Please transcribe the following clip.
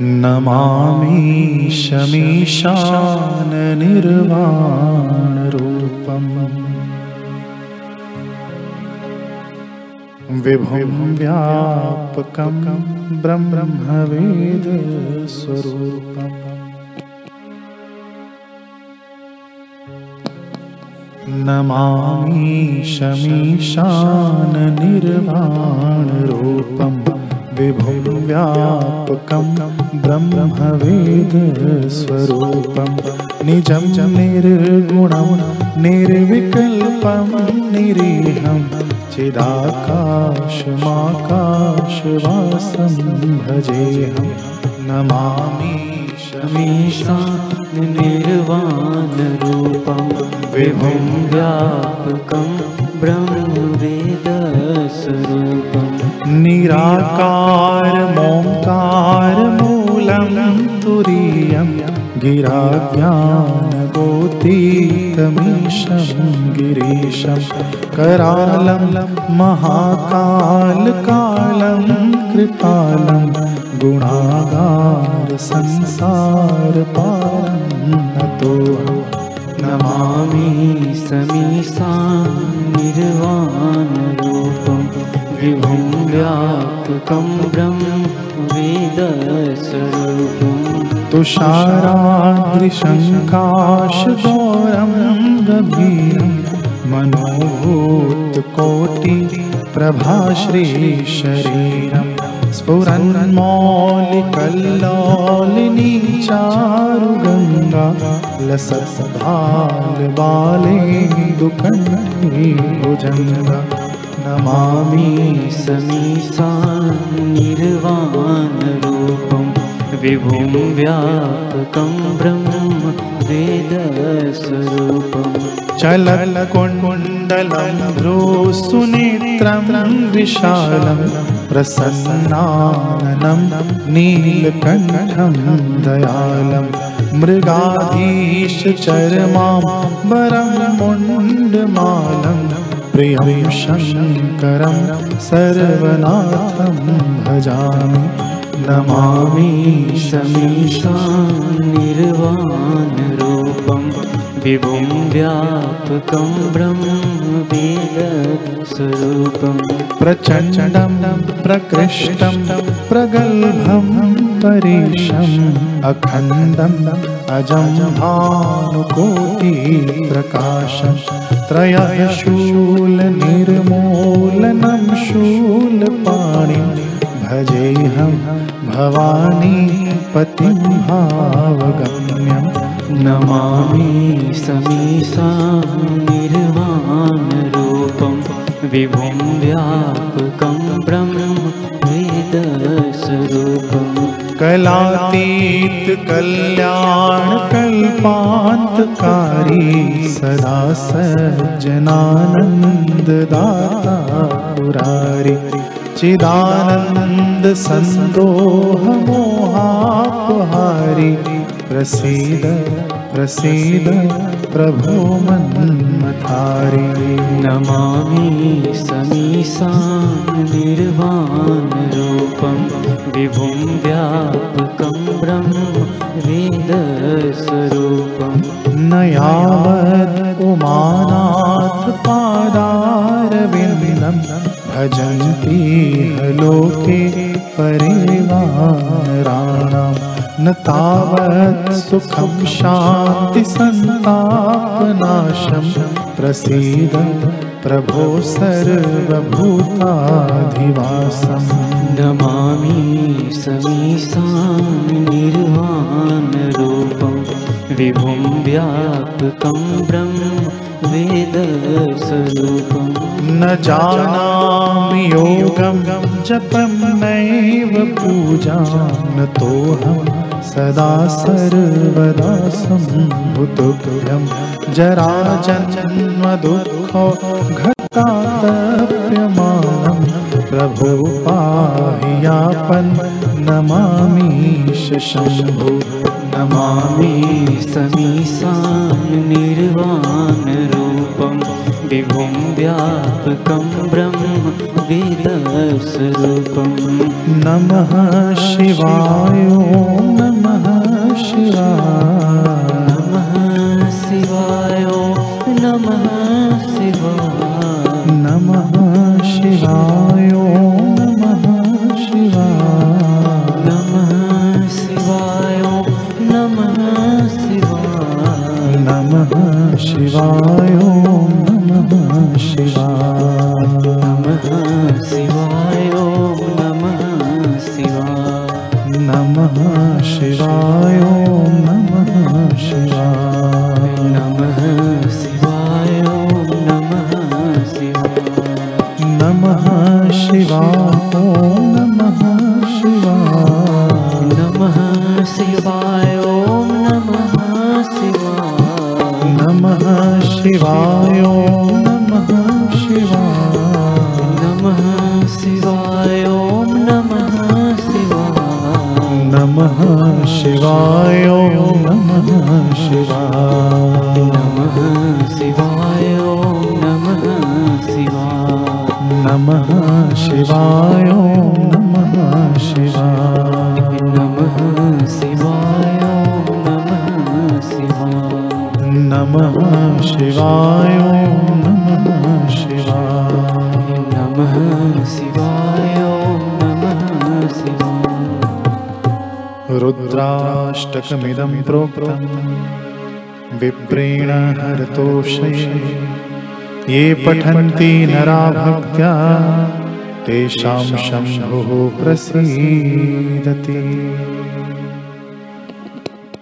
नमामि शमीशाननिर्वाणरूपम् विभुं व्यापकं ब्रह्मवेदस्वरूपम् नमामि शमीशाननिर्वाणरूपम् विभुव्यापकं ब्रह्मवेदस्वरूपं निजं च निर्गुणं निर्विकल्पं निरीहं चिदाकाशमाकाशवासं भजेऽहं नमामि शमीशा निर्वाणरूपं विभुं व्यापकं ब्रह्मवेदस्वरूपम् निराकारमोङ्कारमूलं तुरीयं गिराज्ञानगोतीतमीशं गिरीशं करालं महाकालकालं कृपालं गुणागारसंसारपारं नतो नमामि समीसा निर्वाणरूपं विभुं व्यापकं ब्रह्म वेदस्वरूपम् तुषाराद्रिशङ्काशगौरं गभीरं मनोभूतकोटिप्रभाश्रीशरीरं स्फुरन्मौलिकल्लोलिनी चारुगङ्गा लसत्बालबालेन्दुकण्ठी भुजङ्गा नमामि समीसा निर्वाणरूपं विभुं व्यापकं ब्रह्म वेदस्वरूपम् चलकुण्डलं भ्रूसुनेत्रं विशालं प्रसन्नाननं नीलकण्ठं दयालं। मृगाधीशचरमां वरं मुण्डमालं प्रियं शङ्करं सर्वनाथं भजामि। नमामि समीशा निर्वाणरूपं विभुं व्यापकं ब्रह्म वेदस्वरूपं प्रचण्डं प्रकृष्टं प्रगल्भं परेशम् अखण्डम् अजं भानुकोटिप्रकाशं त्रयशूलनिर्मूलनं शूलपाणिं भजेऽहं भवानी पतिं भावगम्यम् नमामि समीसा निर्वाणरूपं विभुं व्यापकं ब्रह्म वेदस्वरूपम् कलातीतकल्याणकल्पान्तकारी सदा सज्जनानन्ददाता पुरारि। चिदानन्दसन्दोहमोहापहारि प्रसीद प्रसीद प्रभो मन्मथारि नमामि समीसा निर्वाणरूपं विभुं व्यापकं ब्रह्म वेदस्वरूपम् तावत् सुखं शान्तिसन्तापनाशं प्रसीद प्रभो सर्वभूताधिवासम् नमामि समीसा निर्वाणरूपं विभुं व्यापकं ब्रह्म वेदस्वरूपम् न जानामि योगं जपं नैव पूजां। न तोऽहं सदा सर्वदा सम्भुतुभ्यं। जराजन्मदुःखो घटातप्यमानं। प्रभो पाहि यापन् नमामीश शम्भो नमामि समीसा निर्वाणरूपं विभुं व्यापकं ब्रह्म वेदस्वरूपम् नमः शिवाय नमः शिवाय। नमः शिवाय नमः शिवाय। नमः शिवाय शिवाय ॐ नमः शिवाय नमः शिवाय नमः शिवाय नमः शिवाय नमः शिवाय नमः शिवाय नमः शिवाय नमः शिवाय ॐ नमः शिवाय नमः शिवाय शिवाय नमः शिवाय नमः शिवाय। नमः शिवाय नमः शिवाय नमः शिवाय नमः शिवाय नमः शिवाय नमः शिवाय रुद्राष्टकमिदं प्रोक्तं। विप्रेण हरतोषये। ये पठन्ति नरा भक्त्या तेषां शम्भुः प्रसीदति।